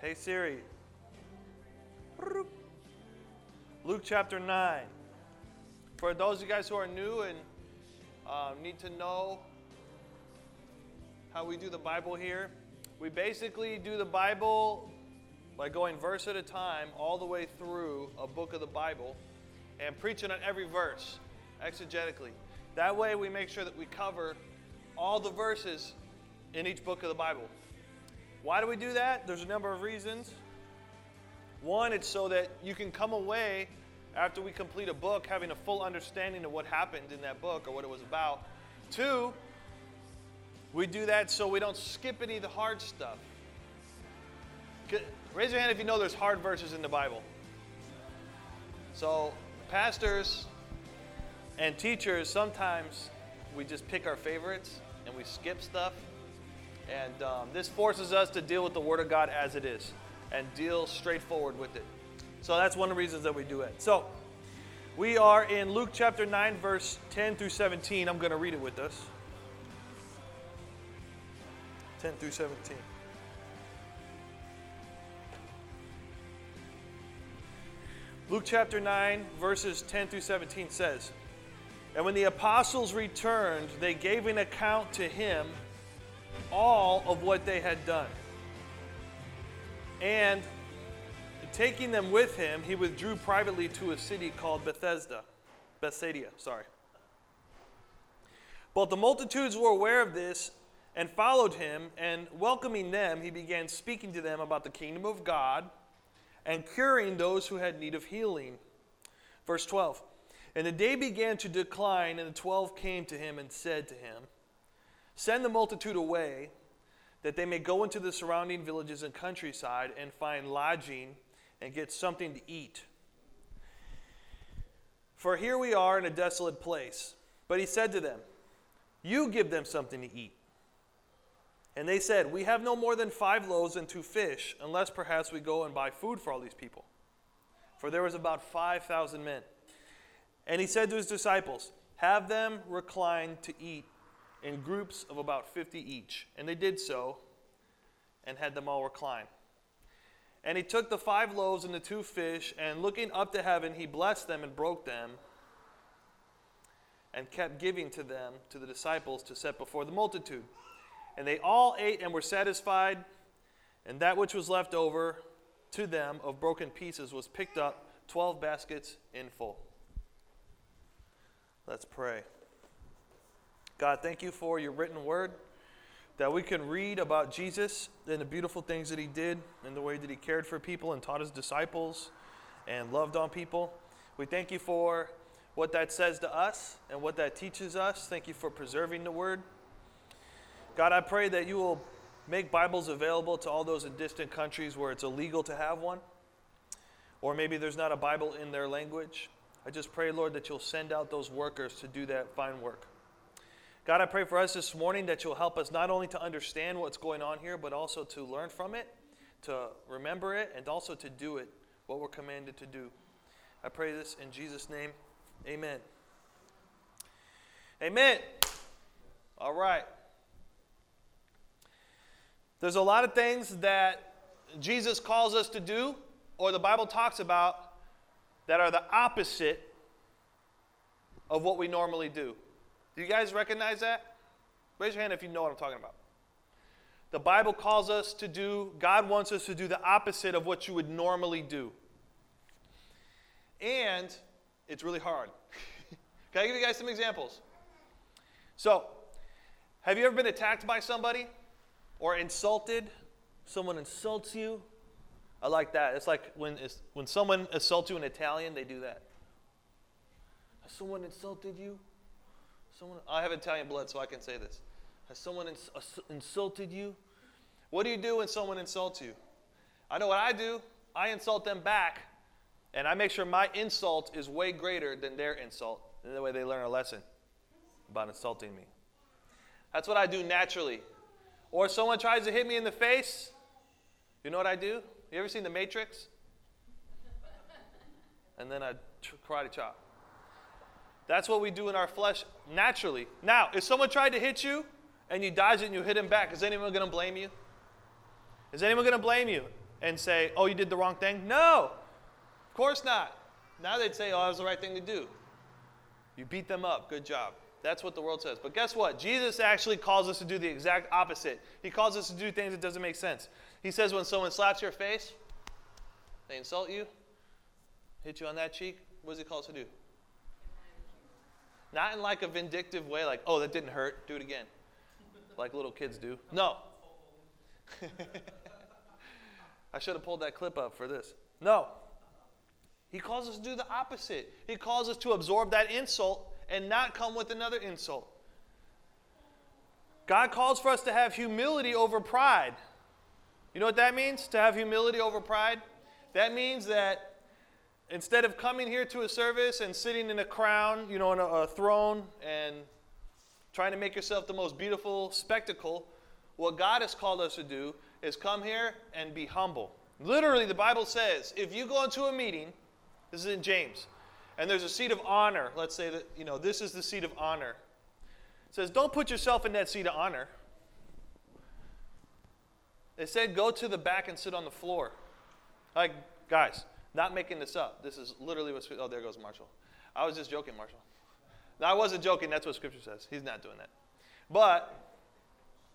Hey Siri. Luke chapter 9. For those of you guys who are new and uh, need to know how we do the Bible here, we basically do the Bible by going verse at a time all the way through a book of the Bible and preaching on every verse exegetically. That way, we make sure that we cover all the verses in each book of the Bible. Why do we do that? There's a number of reasons. One, it's so that you can come away after we complete a book having a full understanding of what happened in that book or what it was about. Two, we do that so we don't skip any of the hard stuff. Raise your hand if you know there's hard verses in the Bible. So, pastors and teachers, sometimes we just pick our favorites and we skip stuff. And um, this forces us to deal with the Word of God as it is and deal straightforward with it. So that's one of the reasons that we do it. So we are in Luke chapter 9, verse 10 through 17. I'm going to read it with us. 10 through 17. Luke chapter 9, verses 10 through 17 says, And when the apostles returned, they gave an account to him all of what they had done. And taking them with him, he withdrew privately to a city called Bethesda. Bethsaida, sorry. But the multitudes were aware of this and followed him, and welcoming them, he began speaking to them about the kingdom of God and curing those who had need of healing. Verse 12 And the day began to decline, and the twelve came to him and said to him, Send the multitude away, that they may go into the surrounding villages and countryside and find lodging and get something to eat. For here we are in a desolate place. But he said to them, You give them something to eat. And they said, We have no more than five loaves and two fish, unless perhaps we go and buy food for all these people. For there was about 5,000 men. And he said to his disciples, Have them recline to eat in groups of about 50 each. And they did so and had them all recline. And he took the five loaves and the two fish, and looking up to heaven, he blessed them and broke them and kept giving to them, to the disciples, to set before the multitude. And they all ate and were satisfied, and that which was left over to them of broken pieces was picked up, 12 baskets in full. Let's pray. God, thank you for your written word that we can read about Jesus and the beautiful things that he did and the way that he cared for people and taught his disciples and loved on people. We thank you for what that says to us and what that teaches us. Thank you for preserving the word. God, I pray that you will make Bibles available to all those in distant countries where it's illegal to have one, or maybe there's not a Bible in their language. I just pray, Lord, that you'll send out those workers to do that fine work. God, I pray for us this morning that you'll help us not only to understand what's going on here, but also to learn from it, to remember it, and also to do it, what we're commanded to do. I pray this in Jesus' name. Amen. Amen. All right. There's a lot of things that Jesus calls us to do, or the Bible talks about, that are the opposite of what we normally do. Do you guys recognize that? Raise your hand if you know what I'm talking about. The Bible calls us to do, God wants us to do the opposite of what you would normally do. And it's really hard. Can I give you guys some examples? So, have you ever been attacked by somebody or insulted? Someone insults you. I like that. It's like when, when someone assaults you in Italian, they do that. Someone insulted you? Someone, I have Italian blood, so I can say this. Has someone ins- uh, insulted you? What do you do when someone insults you? I know what I do. I insult them back, and I make sure my insult is way greater than their insult. And that way they learn a lesson about insulting me. That's what I do naturally. Or if someone tries to hit me in the face, you know what I do? You ever seen The Matrix? And then I karate chop. That's what we do in our flesh naturally. Now, if someone tried to hit you and you dodge it and you hit him back, is anyone going to blame you? Is anyone going to blame you? and say, oh, you did the wrong thing? No, of course not. Now they'd say, oh, that was the right thing to do. You beat them up. Good job. That's what the world says. But guess what? Jesus actually calls us to do the exact opposite. He calls us to do things that doesn't make sense. He says when someone slaps your face, they insult you, hit you on that cheek, what does he call us to do? Not in like a vindictive way, like, oh, that didn't hurt, do it again. Like little kids do. No. I should have pulled that clip up for this. No. He calls us to do the opposite. He calls us to absorb that insult and not come with another insult. God calls for us to have humility over pride. You know what that means? To have humility over pride? That means that instead of coming here to a service and sitting in a crown, you know, on a, a throne and trying to make yourself the most beautiful spectacle, what God has called us to do is come here and be humble. Literally, the Bible says if you go into a meeting, this is in James, and there's a seat of honor, let's say that, you know, this is the seat of honor. It says, don't put yourself in that seat of honor. It said, go to the back and sit on the floor. Like, guys, not making this up. This is literally what's. Oh, there goes Marshall. I was just joking, Marshall. No, I wasn't joking. That's what Scripture says. He's not doing that. But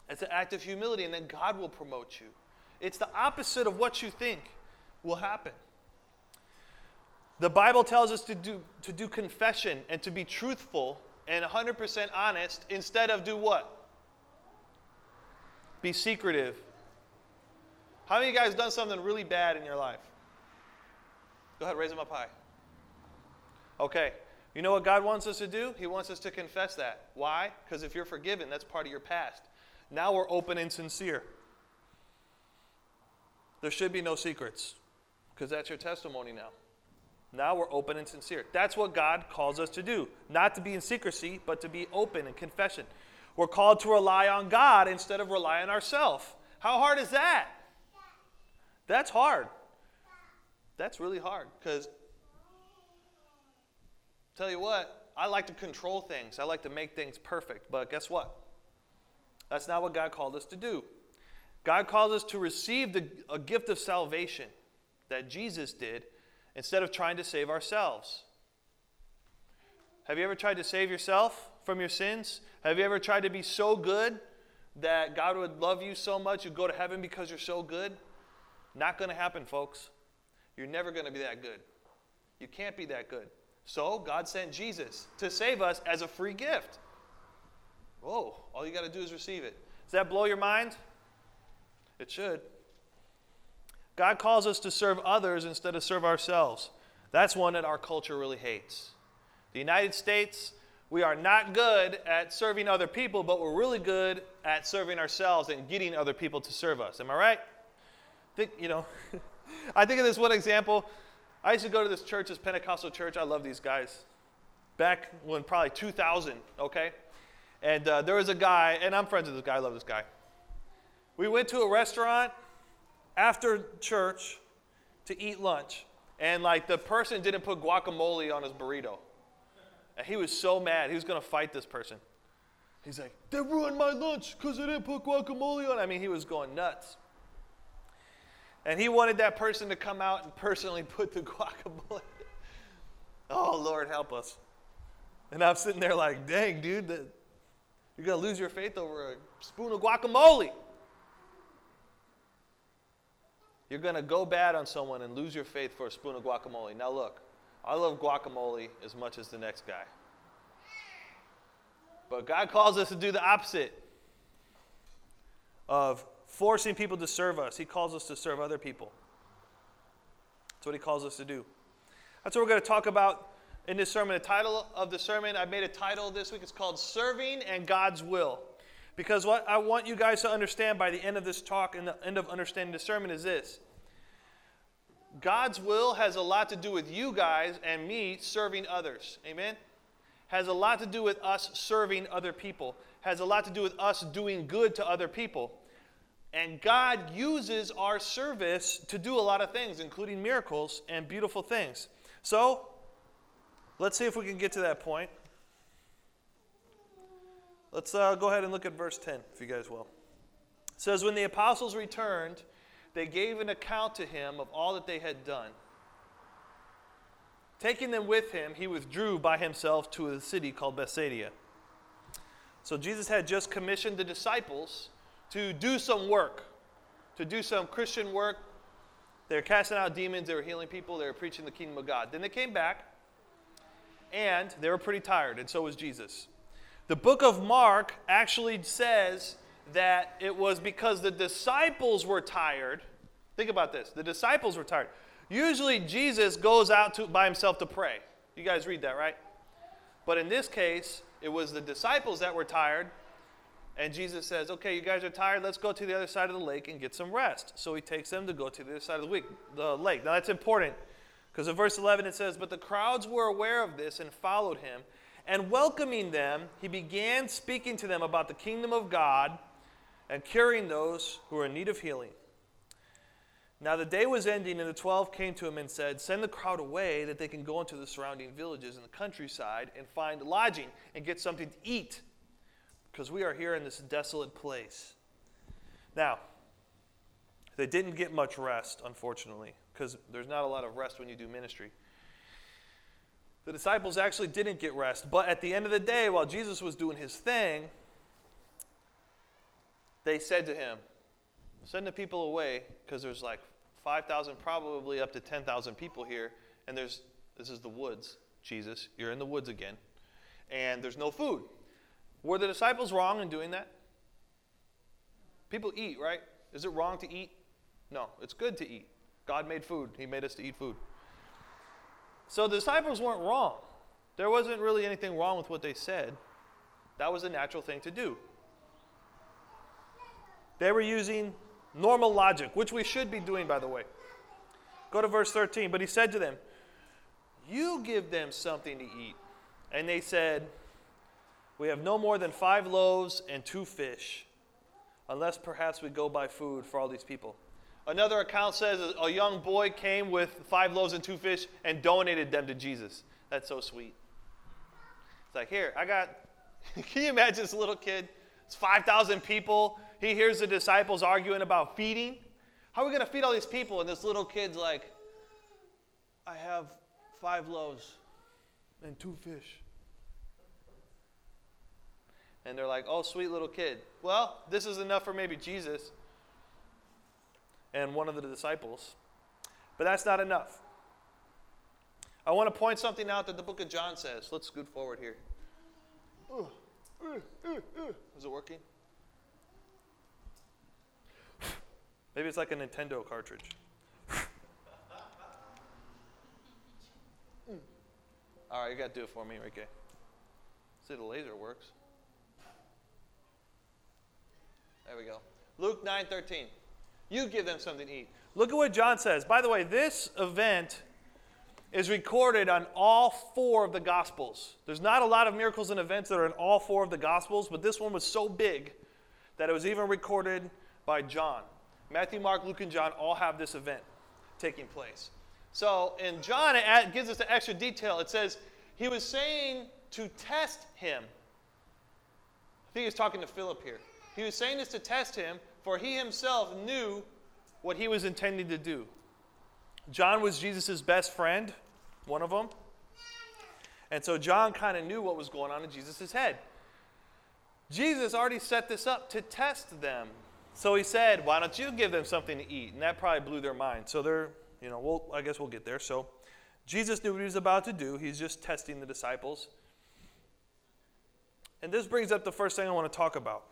it's an act of humility, and then God will promote you. It's the opposite of what you think will happen. The Bible tells us to do, to do confession and to be truthful and 100% honest instead of do what? Be secretive. How many of you guys done something really bad in your life? Go ahead, raise them up high. Okay. You know what God wants us to do? He wants us to confess that. Why? Because if you're forgiven, that's part of your past. Now we're open and sincere. There should be no secrets because that's your testimony now. Now we're open and sincere. That's what God calls us to do. Not to be in secrecy, but to be open in confession. We're called to rely on God instead of rely on ourselves. How hard is that? That's hard. That's really hard because, tell you what, I like to control things. I like to make things perfect. But guess what? That's not what God called us to do. God called us to receive the, a gift of salvation that Jesus did instead of trying to save ourselves. Have you ever tried to save yourself from your sins? Have you ever tried to be so good that God would love you so much you'd go to heaven because you're so good? Not going to happen, folks. You're never going to be that good. You can't be that good. So God sent Jesus to save us as a free gift. Whoa, all you got to do is receive it. Does that blow your mind? It should. God calls us to serve others instead of serve ourselves. That's one that our culture really hates. The United States, we are not good at serving other people, but we're really good at serving ourselves and getting other people to serve us. Am I right? Think, you know, I think of this one example. I used to go to this church, this Pentecostal church. I love these guys. Back when probably 2000, okay? And uh, there was a guy, and I'm friends with this guy. I love this guy. We went to a restaurant after church to eat lunch, and like the person didn't put guacamole on his burrito. And he was so mad. He was going to fight this person. He's like, they ruined my lunch because they didn't put guacamole on. I mean, he was going nuts. And he wanted that person to come out and personally put the guacamole. oh, Lord, help us. And I'm sitting there like, dang, dude, the, you're going to lose your faith over a spoon of guacamole. You're going to go bad on someone and lose your faith for a spoon of guacamole. Now, look, I love guacamole as much as the next guy. But God calls us to do the opposite of forcing people to serve us. He calls us to serve other people. That's what He calls us to do. That's what we're going to talk about in this sermon. The title of the sermon, I made a title this week. It's called Serving and God's Will. Because what I want you guys to understand by the end of this talk and the end of understanding the sermon is this God's will has a lot to do with you guys and me serving others. Amen? Has a lot to do with us serving other people, has a lot to do with us doing good to other people. And God uses our service to do a lot of things, including miracles and beautiful things. So, let's see if we can get to that point. Let's uh, go ahead and look at verse 10, if you guys will. It says, When the apostles returned, they gave an account to him of all that they had done. Taking them with him, he withdrew by himself to a city called Bethsaida. So Jesus had just commissioned the disciples to do some work, to do some Christian work. They were casting out demons, they were healing people, they were preaching the kingdom of God. Then they came back, and they were pretty tired, and so was Jesus. The book of Mark actually says that it was because the disciples were tired. Think about this the disciples were tired. Usually, Jesus goes out to, by himself to pray. You guys read that, right? But in this case, it was the disciples that were tired. And Jesus says, Okay, you guys are tired. Let's go to the other side of the lake and get some rest. So he takes them to go to the other side of the, lake. Now, that's important because in verse 11 it says, But the crowds were aware of this and followed him. And welcoming them, he began speaking to them about the kingdom of God and curing those who were in need of healing. Now the day was ending, and the twelve came to him and said, Send the crowd away that they can go into the surrounding villages in the countryside and find lodging and get something to eat, because we are here in this desolate place. Now, they didn't get much rest, unfortunately, because there's not a lot of rest when you do ministry. The disciples actually didn't get rest. But at the end of the day, while Jesus was doing his thing, they said to him, Send the people away, because there's like 5,000, probably up to 10,000 people here, and there's this is the woods, Jesus. You're in the woods again, and there's no food. Were the disciples wrong in doing that? People eat, right? Is it wrong to eat? No, it's good to eat. God made food, He made us to eat food. So the disciples weren't wrong. There wasn't really anything wrong with what they said. That was a natural thing to do. They were using normal logic, which we should be doing, by the way. Go to verse 13. But he said to them, You give them something to eat. And they said, We have no more than five loaves and two fish, unless perhaps we go buy food for all these people. Another account says a young boy came with five loaves and two fish and donated them to Jesus. That's so sweet. It's like, here, I got, can you imagine this little kid? It's 5,000 people. He hears the disciples arguing about feeding. How are we going to feed all these people? And this little kid's like, I have five loaves and two fish. And they're like, oh, sweet little kid. Well, this is enough for maybe Jesus and one of the disciples. But that's not enough. I want to point something out that the book of John says. Let's scoot forward here. Is it working? Maybe it's like a Nintendo cartridge. All right, you got to do it for me, Enrique. See, the laser works. There we go. Luke 9 13. You give them something to eat. Look at what John says. By the way, this event is recorded on all four of the Gospels. There's not a lot of miracles and events that are in all four of the Gospels, but this one was so big that it was even recorded by John. Matthew, Mark, Luke, and John all have this event taking place. So in John, it gives us an extra detail. It says he was saying to test him. I think he's talking to Philip here. He was saying this to test him for he himself knew what he was intending to do. John was Jesus' best friend, one of them. And so John kind of knew what was going on in Jesus' head. Jesus already set this up to test them. So he said, Why don't you give them something to eat? And that probably blew their mind. So they're, you know, we'll, I guess we'll get there. So Jesus knew what he was about to do. He's just testing the disciples. And this brings up the first thing I want to talk about,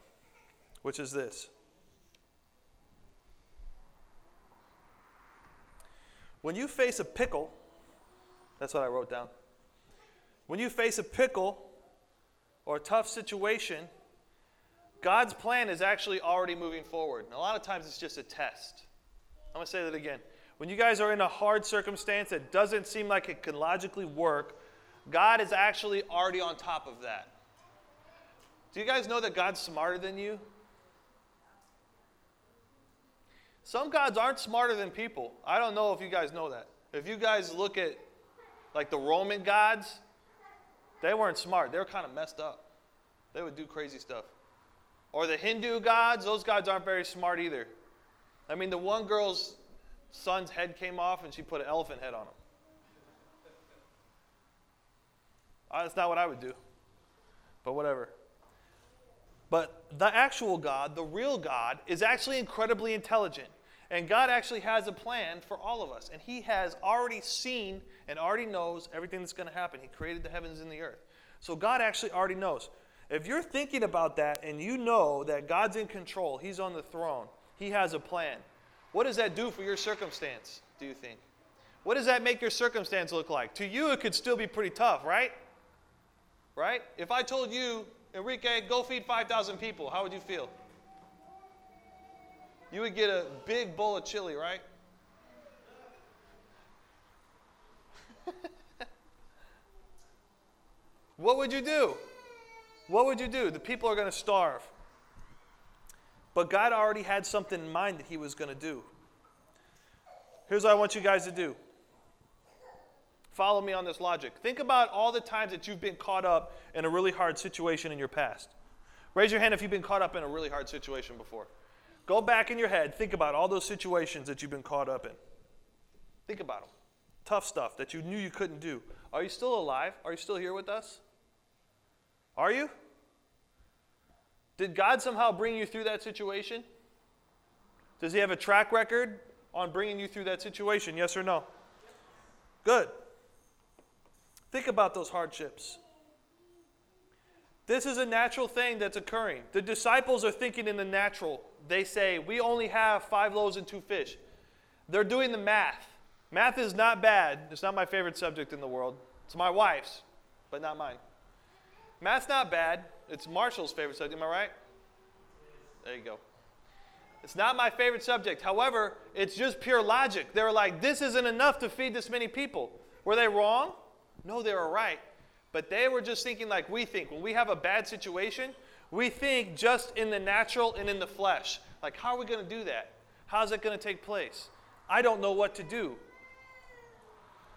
which is this. When you face a pickle, that's what I wrote down. When you face a pickle or a tough situation, God's plan is actually already moving forward. And a lot of times it's just a test. I'm going to say that again. When you guys are in a hard circumstance that doesn't seem like it can logically work, God is actually already on top of that. Do you guys know that God's smarter than you? Some gods aren't smarter than people. I don't know if you guys know that. If you guys look at like the Roman gods, they weren't smart. They were kind of messed up. They would do crazy stuff. Or the Hindu gods, those gods aren't very smart either. I mean, the one girl's son's head came off and she put an elephant head on him. That's not what I would do, but whatever. But the actual God, the real God, is actually incredibly intelligent. And God actually has a plan for all of us. And He has already seen and already knows everything that's going to happen. He created the heavens and the earth. So God actually already knows. If you're thinking about that and you know that God's in control, He's on the throne, He has a plan, what does that do for your circumstance, do you think? What does that make your circumstance look like? To you, it could still be pretty tough, right? Right? If I told you, Enrique, go feed 5,000 people, how would you feel? You would get a big bowl of chili, right? what would you do? What would you do? The people are going to starve. But God already had something in mind that He was going to do. Here's what I want you guys to do follow me on this logic. Think about all the times that you've been caught up in a really hard situation in your past. Raise your hand if you've been caught up in a really hard situation before. Go back in your head, think about all those situations that you've been caught up in. Think about them. Tough stuff that you knew you couldn't do. Are you still alive? Are you still here with us? Are you? Did God somehow bring you through that situation? Does He have a track record on bringing you through that situation? Yes or no? Good. Think about those hardships. This is a natural thing that's occurring. The disciples are thinking in the natural. They say, We only have five loaves and two fish. They're doing the math. Math is not bad. It's not my favorite subject in the world. It's my wife's, but not mine. Math's not bad. It's Marshall's favorite subject. Am I right? There you go. It's not my favorite subject. However, it's just pure logic. They were like, this isn't enough to feed this many people. Were they wrong? No, they were right. But they were just thinking like we think. When we have a bad situation, we think just in the natural and in the flesh. Like, how are we going to do that? How's it going to take place? I don't know what to do.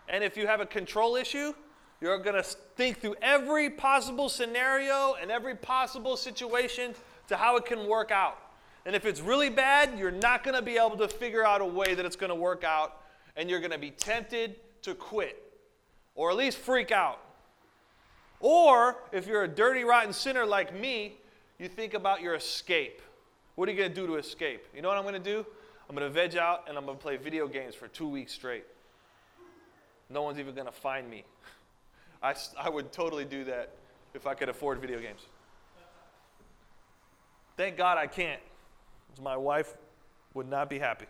And if you have a control issue, you're going to think through every possible scenario and every possible situation to how it can work out. And if it's really bad, you're not going to be able to figure out a way that it's going to work out, and you're going to be tempted to quit or at least freak out. Or if you're a dirty, rotten sinner like me, you think about your escape. What are you going to do to escape? You know what I'm going to do? I'm going to veg out and I'm going to play video games for two weeks straight. No one's even going to find me. I, I would totally do that if I could afford video games. Thank God I can't, my wife would not be happy.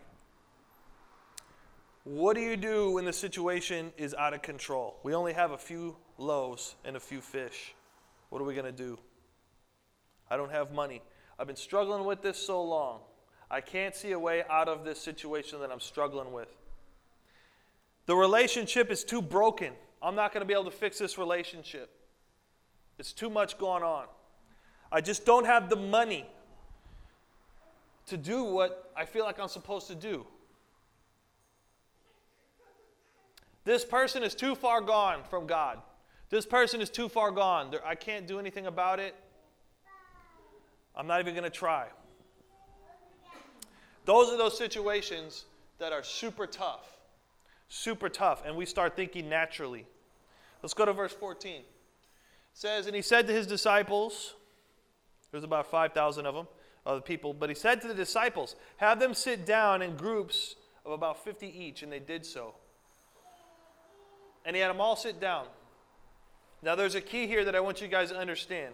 What do you do when the situation is out of control? We only have a few loaves and a few fish. What are we going to do? I don't have money. I've been struggling with this so long. I can't see a way out of this situation that I'm struggling with. The relationship is too broken. I'm not going to be able to fix this relationship. It's too much going on. I just don't have the money to do what I feel like I'm supposed to do. This person is too far gone from God. This person is too far gone. I can't do anything about it. I'm not even going to try. Those are those situations that are super tough. Super tough. And we start thinking naturally. Let's go to verse 14. It says, And he said to his disciples, there's about 5,000 of them, of the people, but he said to the disciples, Have them sit down in groups of about 50 each, and they did so. And he had them all sit down. Now, there's a key here that I want you guys to understand.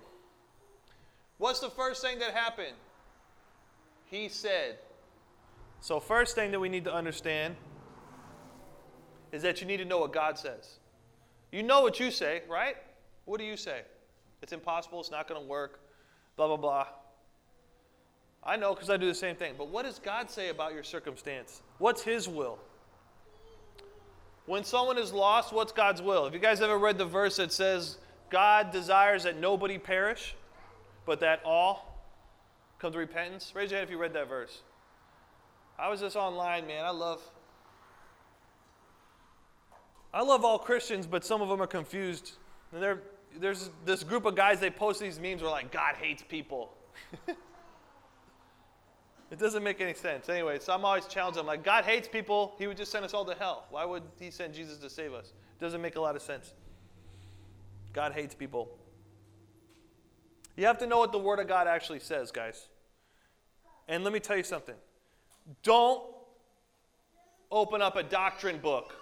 What's the first thing that happened? He said. So, first thing that we need to understand is that you need to know what God says. You know what you say, right? What do you say? It's impossible, it's not going to work, blah, blah, blah. I know because I do the same thing. But what does God say about your circumstance? What's His will? When someone is lost, what's God's will? Have you guys ever read the verse that says, God desires that nobody perish, but that all come to repentance? Raise your hand if you read that verse. I was just online, man. I love I love all Christians, but some of them are confused. And there's this group of guys, they post these memes where like, God hates people. It doesn't make any sense. Anyway, so I'm always challenging. I'm like, God hates people. He would just send us all to hell. Why would He send Jesus to save us? It doesn't make a lot of sense. God hates people. You have to know what the Word of God actually says, guys. And let me tell you something. Don't open up a doctrine book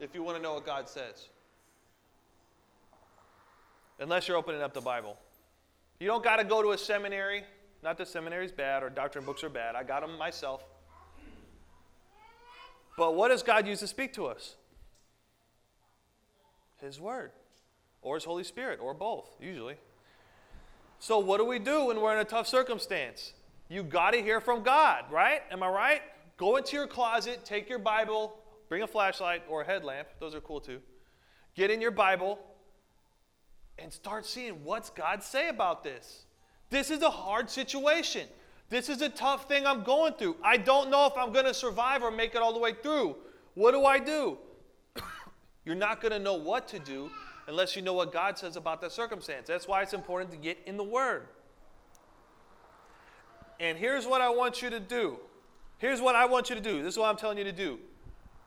if you want to know what God says. Unless you're opening up the Bible. You don't got to go to a seminary. Not that seminary's bad or doctrine books are bad. I got them myself. But what does God use to speak to us? His Word, or His Holy Spirit, or both, usually. So, what do we do when we're in a tough circumstance? You got to hear from God, right? Am I right? Go into your closet, take your Bible, bring a flashlight or a headlamp. Those are cool too. Get in your Bible and start seeing what's God say about this. This is a hard situation. This is a tough thing I'm going through. I don't know if I'm going to survive or make it all the way through. What do I do? You're not going to know what to do unless you know what God says about that circumstance. That's why it's important to get in the Word. And here's what I want you to do. Here's what I want you to do. This is what I'm telling you to do.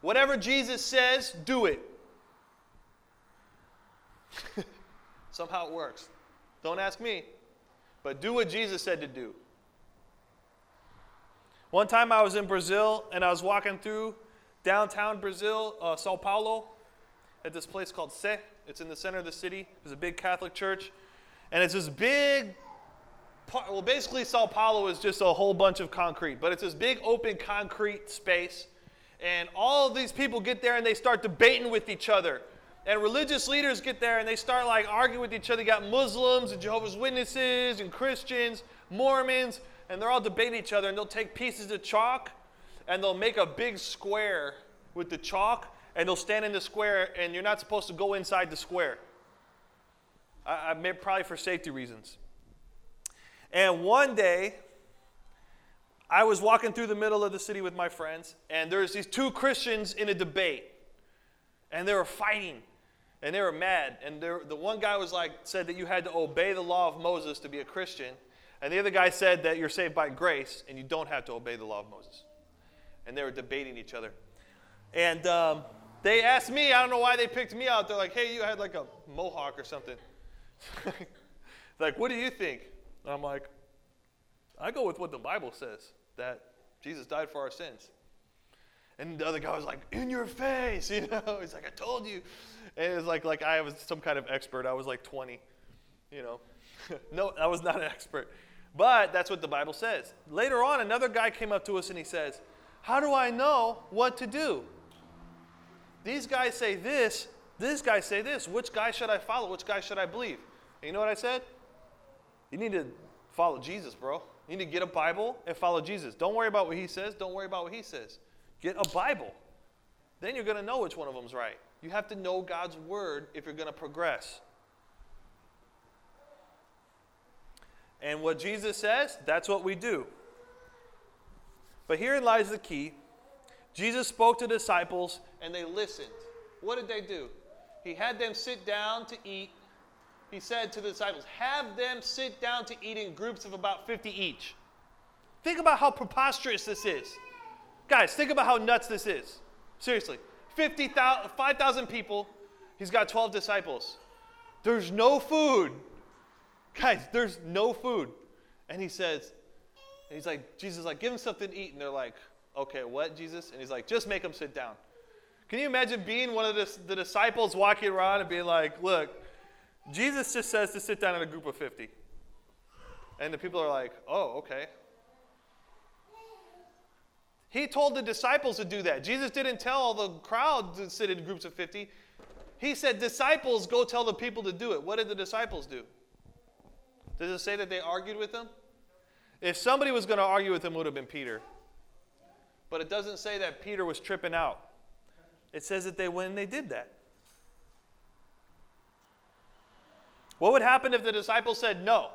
Whatever Jesus says, do it. Somehow it works. Don't ask me, but do what Jesus said to do. One time I was in Brazil and I was walking through downtown Brazil, uh, Sao Paulo, at this place called Sé. It's in the center of the city. It's a big Catholic church. And it's this big, well, basically, Sao Paulo is just a whole bunch of concrete, but it's this big open concrete space. And all these people get there and they start debating with each other. And religious leaders get there and they start like arguing with each other. You got Muslims and Jehovah's Witnesses and Christians, Mormons, and they're all debating each other. And they'll take pieces of chalk and they'll make a big square with the chalk and they'll stand in the square and you're not supposed to go inside the square. I, I made probably for safety reasons. And one day, I was walking through the middle of the city with my friends, and there's these two Christians in a debate, and they were fighting and they were mad. And the one guy was like, said that you had to obey the law of Moses to be a Christian. And the other guy said that you're saved by grace and you don't have to obey the law of Moses. And they were debating each other. And um, they asked me, I don't know why they picked me out. They're like, hey, you had like a mohawk or something. like, what do you think? And I'm like, I go with what the Bible says that Jesus died for our sins. And the other guy was like, in your face, you know? He's like, I told you. And it was like, like I was some kind of expert. I was like 20, you know. no, I was not an expert. But that's what the Bible says. Later on, another guy came up to us and he says, How do I know what to do? These guys say this, these guys say this. Which guy should I follow? Which guy should I believe? And you know what I said? You need to follow Jesus, bro. You need to get a Bible and follow Jesus. Don't worry about what he says. Don't worry about what he says. Get a Bible. Then you're going to know which one of them's right. You have to know God's word if you're going to progress. And what Jesus says, that's what we do. But herein lies the key. Jesus spoke to disciples and they listened. What did they do? He had them sit down to eat. He said to the disciples, Have them sit down to eat in groups of about 50 each. Think about how preposterous this is. Guys, think about how nuts this is. Seriously. 5,000 people. He's got 12 disciples. There's no food. Guys, there's no food. And he says, and he's like, Jesus like, give them something to eat. And they're like, okay, what, Jesus? And he's like, just make them sit down. Can you imagine being one of the, the disciples walking around and being like, look, Jesus just says to sit down in a group of 50. And the people are like, oh, okay. He told the disciples to do that. Jesus didn't tell the crowd to sit in groups of 50. He said, Disciples, go tell the people to do it. What did the disciples do? Does it say that they argued with him? If somebody was going to argue with him, it would have been Peter. But it doesn't say that Peter was tripping out. It says that they went and they did that. What would happen if the disciples said no?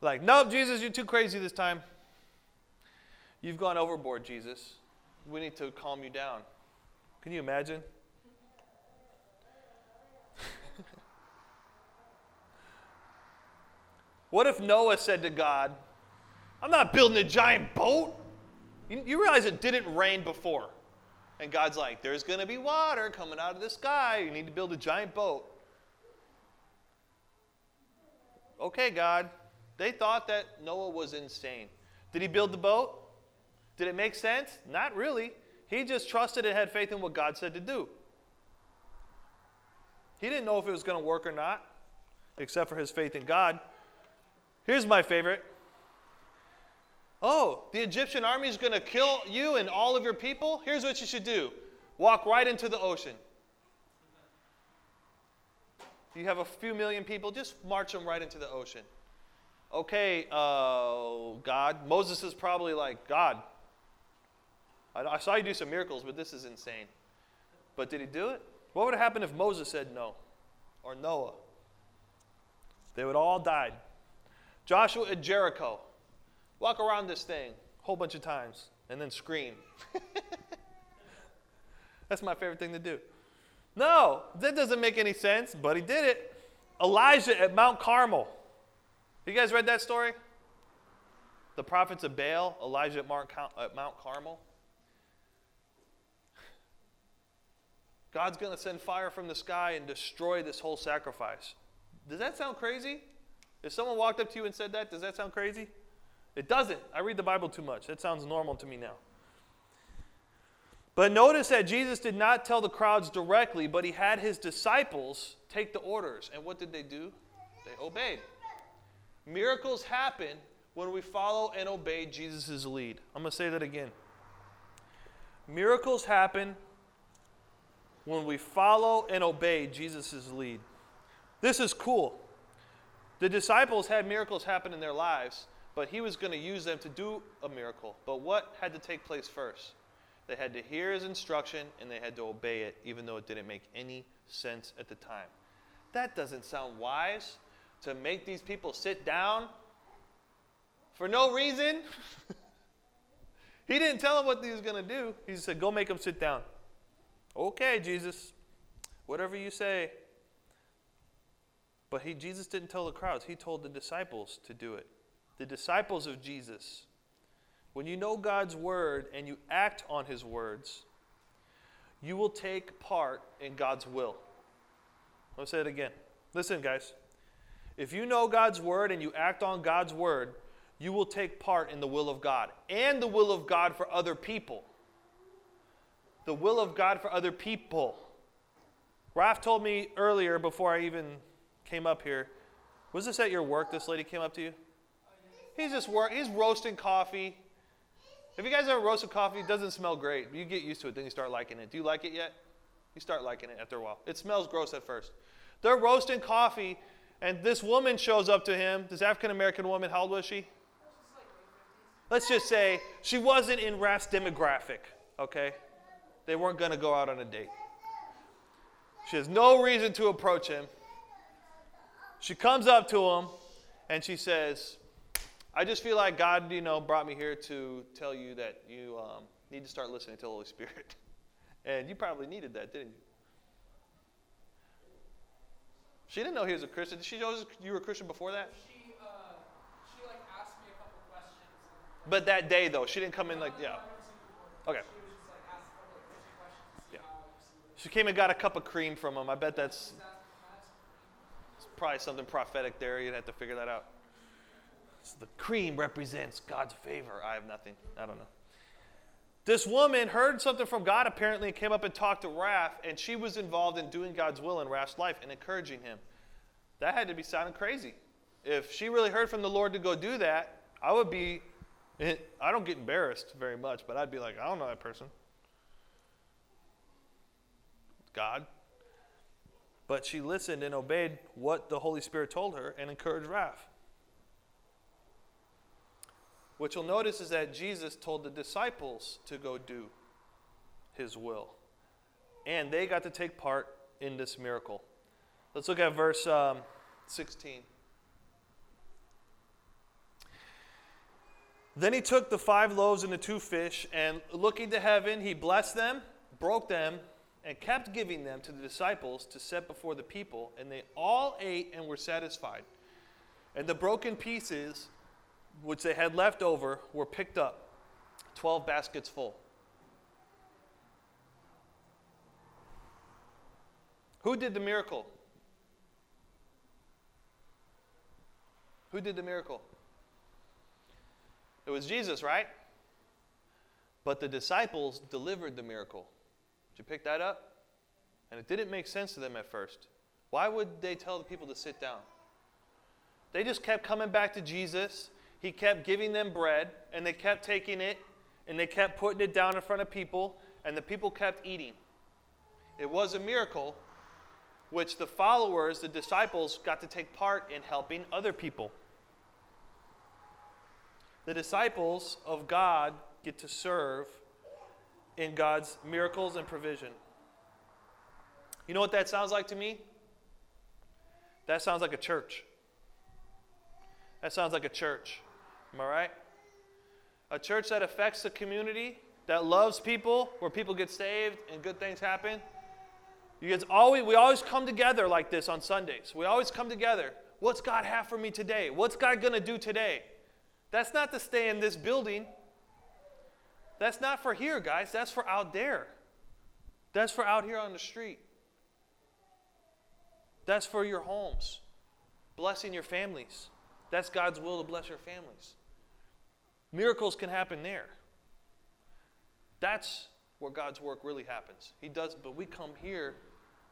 Like, nope, Jesus, you're too crazy this time. You've gone overboard, Jesus. We need to calm you down. Can you imagine? What if Noah said to God, I'm not building a giant boat? You, you realize it didn't rain before. And God's like, there's going to be water coming out of the sky. You need to build a giant boat. Okay, God. They thought that Noah was insane. Did he build the boat? Did it make sense? Not really. He just trusted and had faith in what God said to do. He didn't know if it was going to work or not, except for his faith in God. Here's my favorite. Oh, the Egyptian army is going to kill you and all of your people? Here's what you should do walk right into the ocean. You have a few million people, just march them right into the ocean. Okay, uh, God. Moses is probably like, God, I, saw you do some miracles, but this is insane. But did he do it? What would have happened if Moses said no? Or Noah? They would all died. Joshua at Jericho. Walk around this thing a whole bunch of times and then scream. That's my favorite thing to do. No, that doesn't make any sense, but he did it. Elijah at Mount Carmel. You guys read that story? The prophets of Baal, Elijah at Mount Carmel. God's going to send fire from the sky and destroy this whole sacrifice. Does that sound crazy? If someone walked up to you and said that, does that sound crazy? It doesn't. I read the Bible too much. That sounds normal to me now. But notice that Jesus did not tell the crowds directly, but he had his disciples take the orders. And what did they do? They obeyed. Miracles happen when we follow and obey Jesus' lead. I'm going to say that again. Miracles happen when we follow and obey Jesus' lead. This is cool. The disciples had miracles happen in their lives, but he was going to use them to do a miracle. But what had to take place first? They had to hear his instruction and they had to obey it, even though it didn't make any sense at the time. That doesn't sound wise to make these people sit down for no reason. he didn't tell them what he was going to do. He said, Go make them sit down. Okay, Jesus, whatever you say. But he, Jesus didn't tell the crowds, he told the disciples to do it the disciples of Jesus, when you know God's word and you act on his words, you will take part in God's will. I'll say it again. Listen, guys. If you know God's word and you act on God's word, you will take part in the will of God and the will of God for other people. The will of God for other people. Raph told me earlier, before I even came up here, was this at your work? This lady came up to you? He's just work. He's roasting coffee. If you guys ever roasted coffee, it doesn't smell great. You get used to it, then you start liking it. Do you like it yet? You start liking it after a while. It smells gross at first. They're roasting coffee, and this woman shows up to him. This African American woman, how old was she? Let's just say she wasn't in Raph's demographic, okay? They weren't going to go out on a date. She has no reason to approach him. She comes up to him and she says, I just feel like God, you know, brought me here to tell you that you um, need to start listening to the Holy Spirit. and you probably needed that, didn't you? She didn't know he was a Christian. Did she know you were a Christian before that? She, uh, she like asked me a couple questions. But that day though, she didn't come in like yeah. Okay. She came and got a cup of cream from him. I bet that's probably something prophetic there. You'd have to figure that out the cream represents God's favor. I have nothing. I don't know. This woman heard something from God apparently and came up and talked to Raph, and she was involved in doing God's will in Raph's life and encouraging him. That had to be sounding crazy. If she really heard from the Lord to go do that, I would be, I don't get embarrassed very much, but I'd be like, I don't know that person. God. But she listened and obeyed what the Holy Spirit told her and encouraged Raph. What you'll notice is that Jesus told the disciples to go do his will. And they got to take part in this miracle. Let's look at verse um, 16. Then he took the five loaves and the two fish, and looking to heaven, he blessed them, broke them, and kept giving them to the disciples to set before the people. And they all ate and were satisfied. And the broken pieces, which they had left over, were picked up 12 baskets full. Who did the miracle? Who did the miracle? It was Jesus, right? But the disciples delivered the miracle. Did you pick that up? And it didn't make sense to them at first. Why would they tell the people to sit down? They just kept coming back to Jesus. He kept giving them bread, and they kept taking it, and they kept putting it down in front of people, and the people kept eating. It was a miracle, which the followers, the disciples, got to take part in helping other people. The disciples of God get to serve in God's miracles and provision. You know what that sounds like to me? That sounds like a church. That sounds like a church. Am I right? A church that affects the community, that loves people, where people get saved and good things happen. You guys always, we always come together like this on Sundays. We always come together. What's God have for me today? What's God going to do today? That's not to stay in this building. That's not for here, guys. That's for out there. That's for out here on the street. That's for your homes, blessing your families. That's God's will to bless your families. Miracles can happen there. That's where God's work really happens. He does, but we come here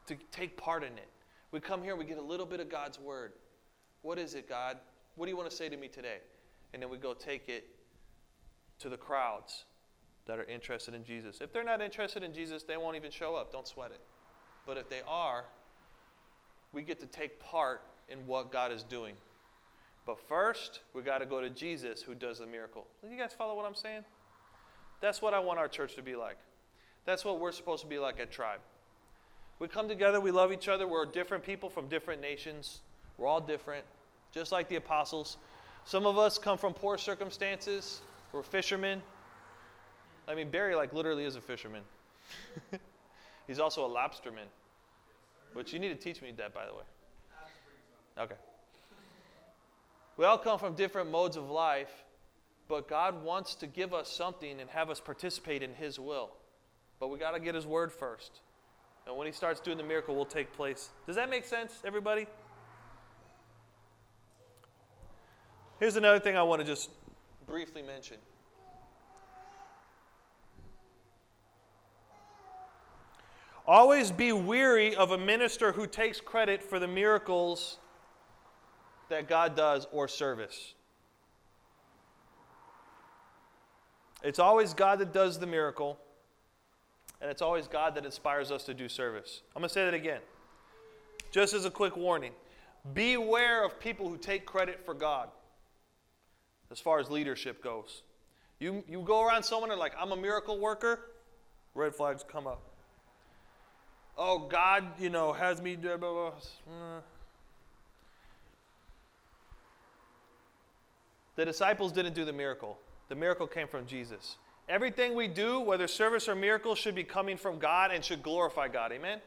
to take part in it. We come here, we get a little bit of God's word. What is it, God? What do you want to say to me today? And then we go take it to the crowds that are interested in Jesus. If they're not interested in Jesus, they won't even show up. Don't sweat it. But if they are, we get to take part in what God is doing. But first, we got to go to Jesus who does the miracle. You guys follow what I'm saying? That's what I want our church to be like. That's what we're supposed to be like at Tribe. We come together, we love each other. We're different people from different nations. We're all different, just like the apostles. Some of us come from poor circumstances. We're fishermen. I mean, Barry, like, literally is a fisherman. He's also a lobsterman. But you need to teach me that, by the way. Okay. We all come from different modes of life, but God wants to give us something and have us participate in His will. But we got to get His word first. And when He starts doing the miracle, will take place. Does that make sense, everybody? Here's another thing I want to just briefly mention. Always be weary of a minister who takes credit for the miracles that God does or service. It's always God that does the miracle, and it's always God that inspires us to do service. I'm going to say that again. Just as a quick warning beware of people who take credit for God as far as leadership goes. You, you go around someone and like, I'm a miracle worker, red flags come up. Oh, God, you know, has me. Blah, blah, blah. The disciples didn't do the miracle. The miracle came from Jesus. Everything we do, whether service or miracle, should be coming from God and should glorify God. Amen?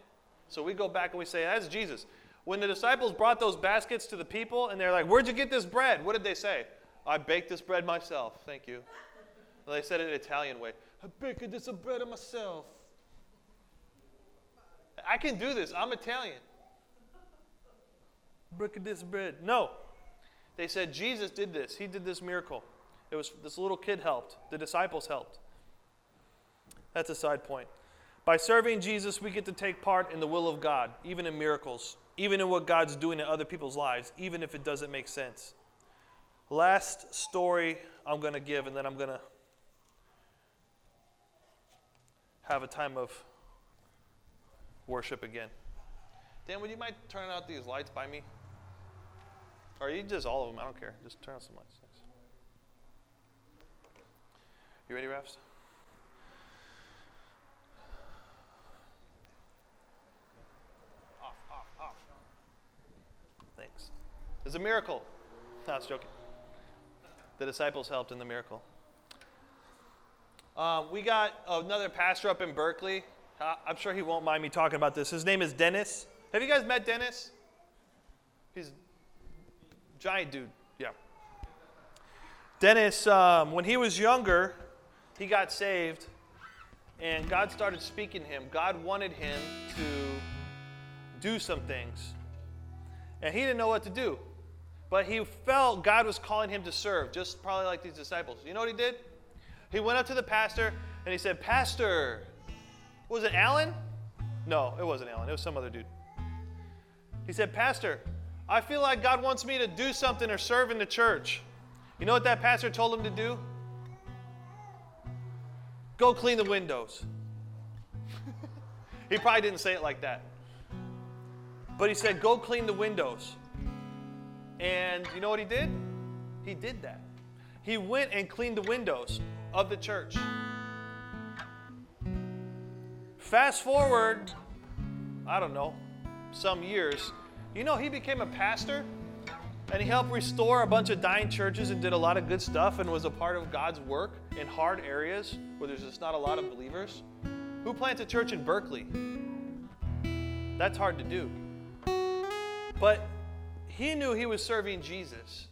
So we go back and we say, that's Jesus. When the disciples brought those baskets to the people and they're like, Where'd you get this bread? What did they say? I baked this bread myself. Thank you. Well, they said it in Italian way. I baked this bread myself. I can do this. I'm Italian. Break this bread. No. They said Jesus did this. He did this miracle. It was this little kid helped. The disciples helped. That's a side point. By serving Jesus, we get to take part in the will of God, even in miracles, even in what God's doing in other people's lives, even if it doesn't make sense. Last story I'm going to give, and then I'm going to have a time of worship again. Dan, would you mind turning out these lights by me? Or you just all of them, I don't care. Just turn on some lights. Thanks. You ready, Rafs? Off, off, off. Thanks. It's a miracle. No, I was joking. The disciples helped in the miracle. Um, we got another pastor up in Berkeley. Uh, I'm sure he won't mind me talking about this. His name is Dennis. Have you guys met Dennis? He's a giant dude. Yeah. Dennis, um, when he was younger, he got saved, and God started speaking to him. God wanted him to do some things, and he didn't know what to do. But he felt God was calling him to serve, just probably like these disciples. You know what he did? He went up to the pastor and he said, Pastor, was it Alan? No, it wasn't Alan. It was some other dude. He said, Pastor, I feel like God wants me to do something or serve in the church. You know what that pastor told him to do? Go clean the windows. he probably didn't say it like that. But he said, Go clean the windows. And you know what he did? He did that. He went and cleaned the windows of the church. Fast forward, I don't know, some years, you know, he became a pastor and he helped restore a bunch of dying churches and did a lot of good stuff and was a part of God's work in hard areas where there's just not a lot of believers. Who plants a church in Berkeley? That's hard to do. But he knew he was serving Jesus.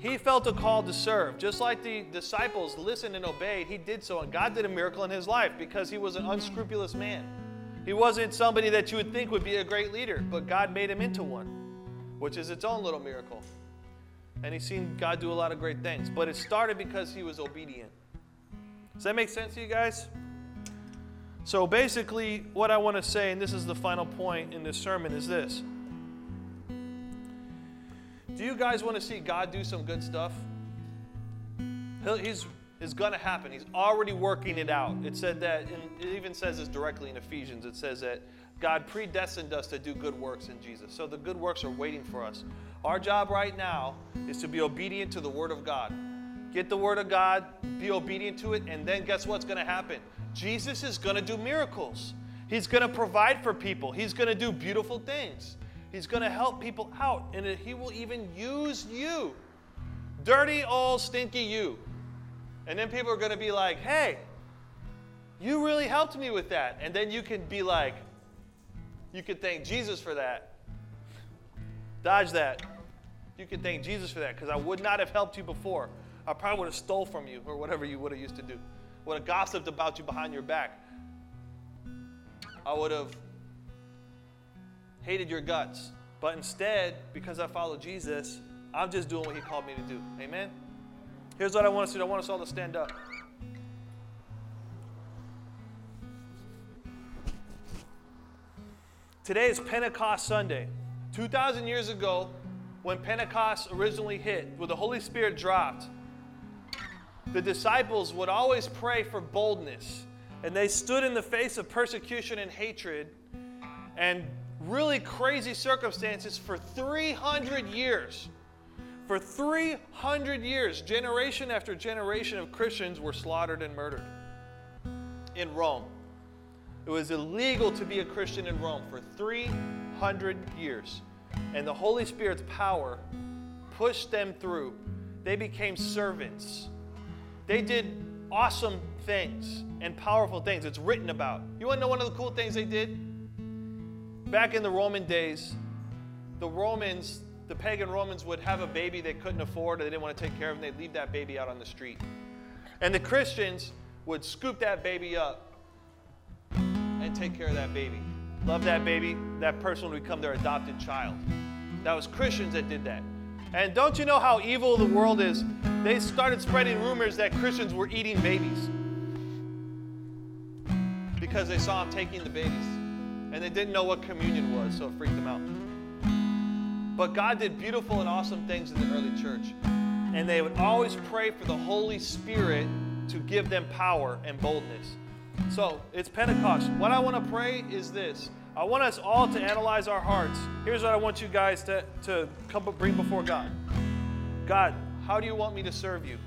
He felt a call to serve. Just like the disciples listened and obeyed, he did so, and God did a miracle in his life because he was an unscrupulous man. He wasn't somebody that you would think would be a great leader, but God made him into one, which is its own little miracle. And he's seen God do a lot of great things. But it started because he was obedient. Does that make sense to you guys? So basically, what I want to say, and this is the final point in this sermon, is this. Do you guys want to see God do some good stuff? He'll, he's is going to happen. He's already working it out. It said that, and it even says this directly in Ephesians. It says that God predestined us to do good works in Jesus. So the good works are waiting for us. Our job right now is to be obedient to the Word of God. Get the Word of God, be obedient to it, and then guess what's going to happen? Jesus is going to do miracles. He's going to provide for people. He's going to do beautiful things. He's going to help people out, and He will even use you. Dirty, old, stinky you. And then people are going to be like, hey, you really helped me with that. And then you can be like, you can thank Jesus for that. Dodge that. You can thank Jesus for that because I would not have helped you before. I probably would have stole from you or whatever you would have used to do. Would have gossiped about you behind your back. I would have hated your guts. But instead, because I follow Jesus, I'm just doing what he called me to do. Amen? Here's what I want us to do I want us all to stand up. Today is Pentecost Sunday. 2,000 years ago, when Pentecost originally hit, when the Holy Spirit dropped, the disciples would always pray for boldness. And they stood in the face of persecution and hatred and really crazy circumstances for 300 years. For 300 years, generation after generation of Christians were slaughtered and murdered in Rome. It was illegal to be a Christian in Rome for 300 years. And the Holy Spirit's power pushed them through. They became servants. They did awesome things and powerful things. It's written about. You want to know one of the cool things they did? Back in the Roman days, the Romans, the pagan Romans, would have a baby they couldn't afford or they didn't want to take care of, and they'd leave that baby out on the street. And the Christians would scoop that baby up and take care of that baby. Love that baby. That person would become their adopted child. That was Christians that did that. And don't you know how evil the world is? They started spreading rumors that Christians were eating babies because they saw them taking the babies. And they didn't know what communion was, so it freaked them out. But God did beautiful and awesome things in the early church. And they would always pray for the Holy Spirit to give them power and boldness. So it's Pentecost. What I want to pray is this I want us all to analyze our hearts. Here's what I want you guys to, to come bring before God God, how do you want me to serve you?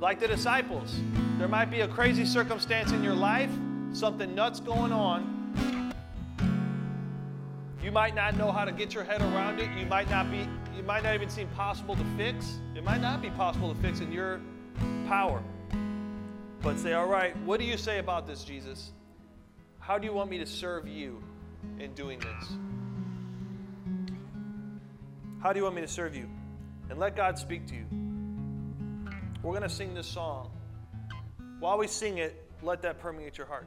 Like the disciples, there might be a crazy circumstance in your life something nuts going on. You might not know how to get your head around it. You might not be you might not even seem possible to fix. It might not be possible to fix in your power. But say, all right, what do you say about this, Jesus? How do you want me to serve you in doing this? How do you want me to serve you? and let God speak to you. We're going to sing this song. While we sing it, let that permeate your heart.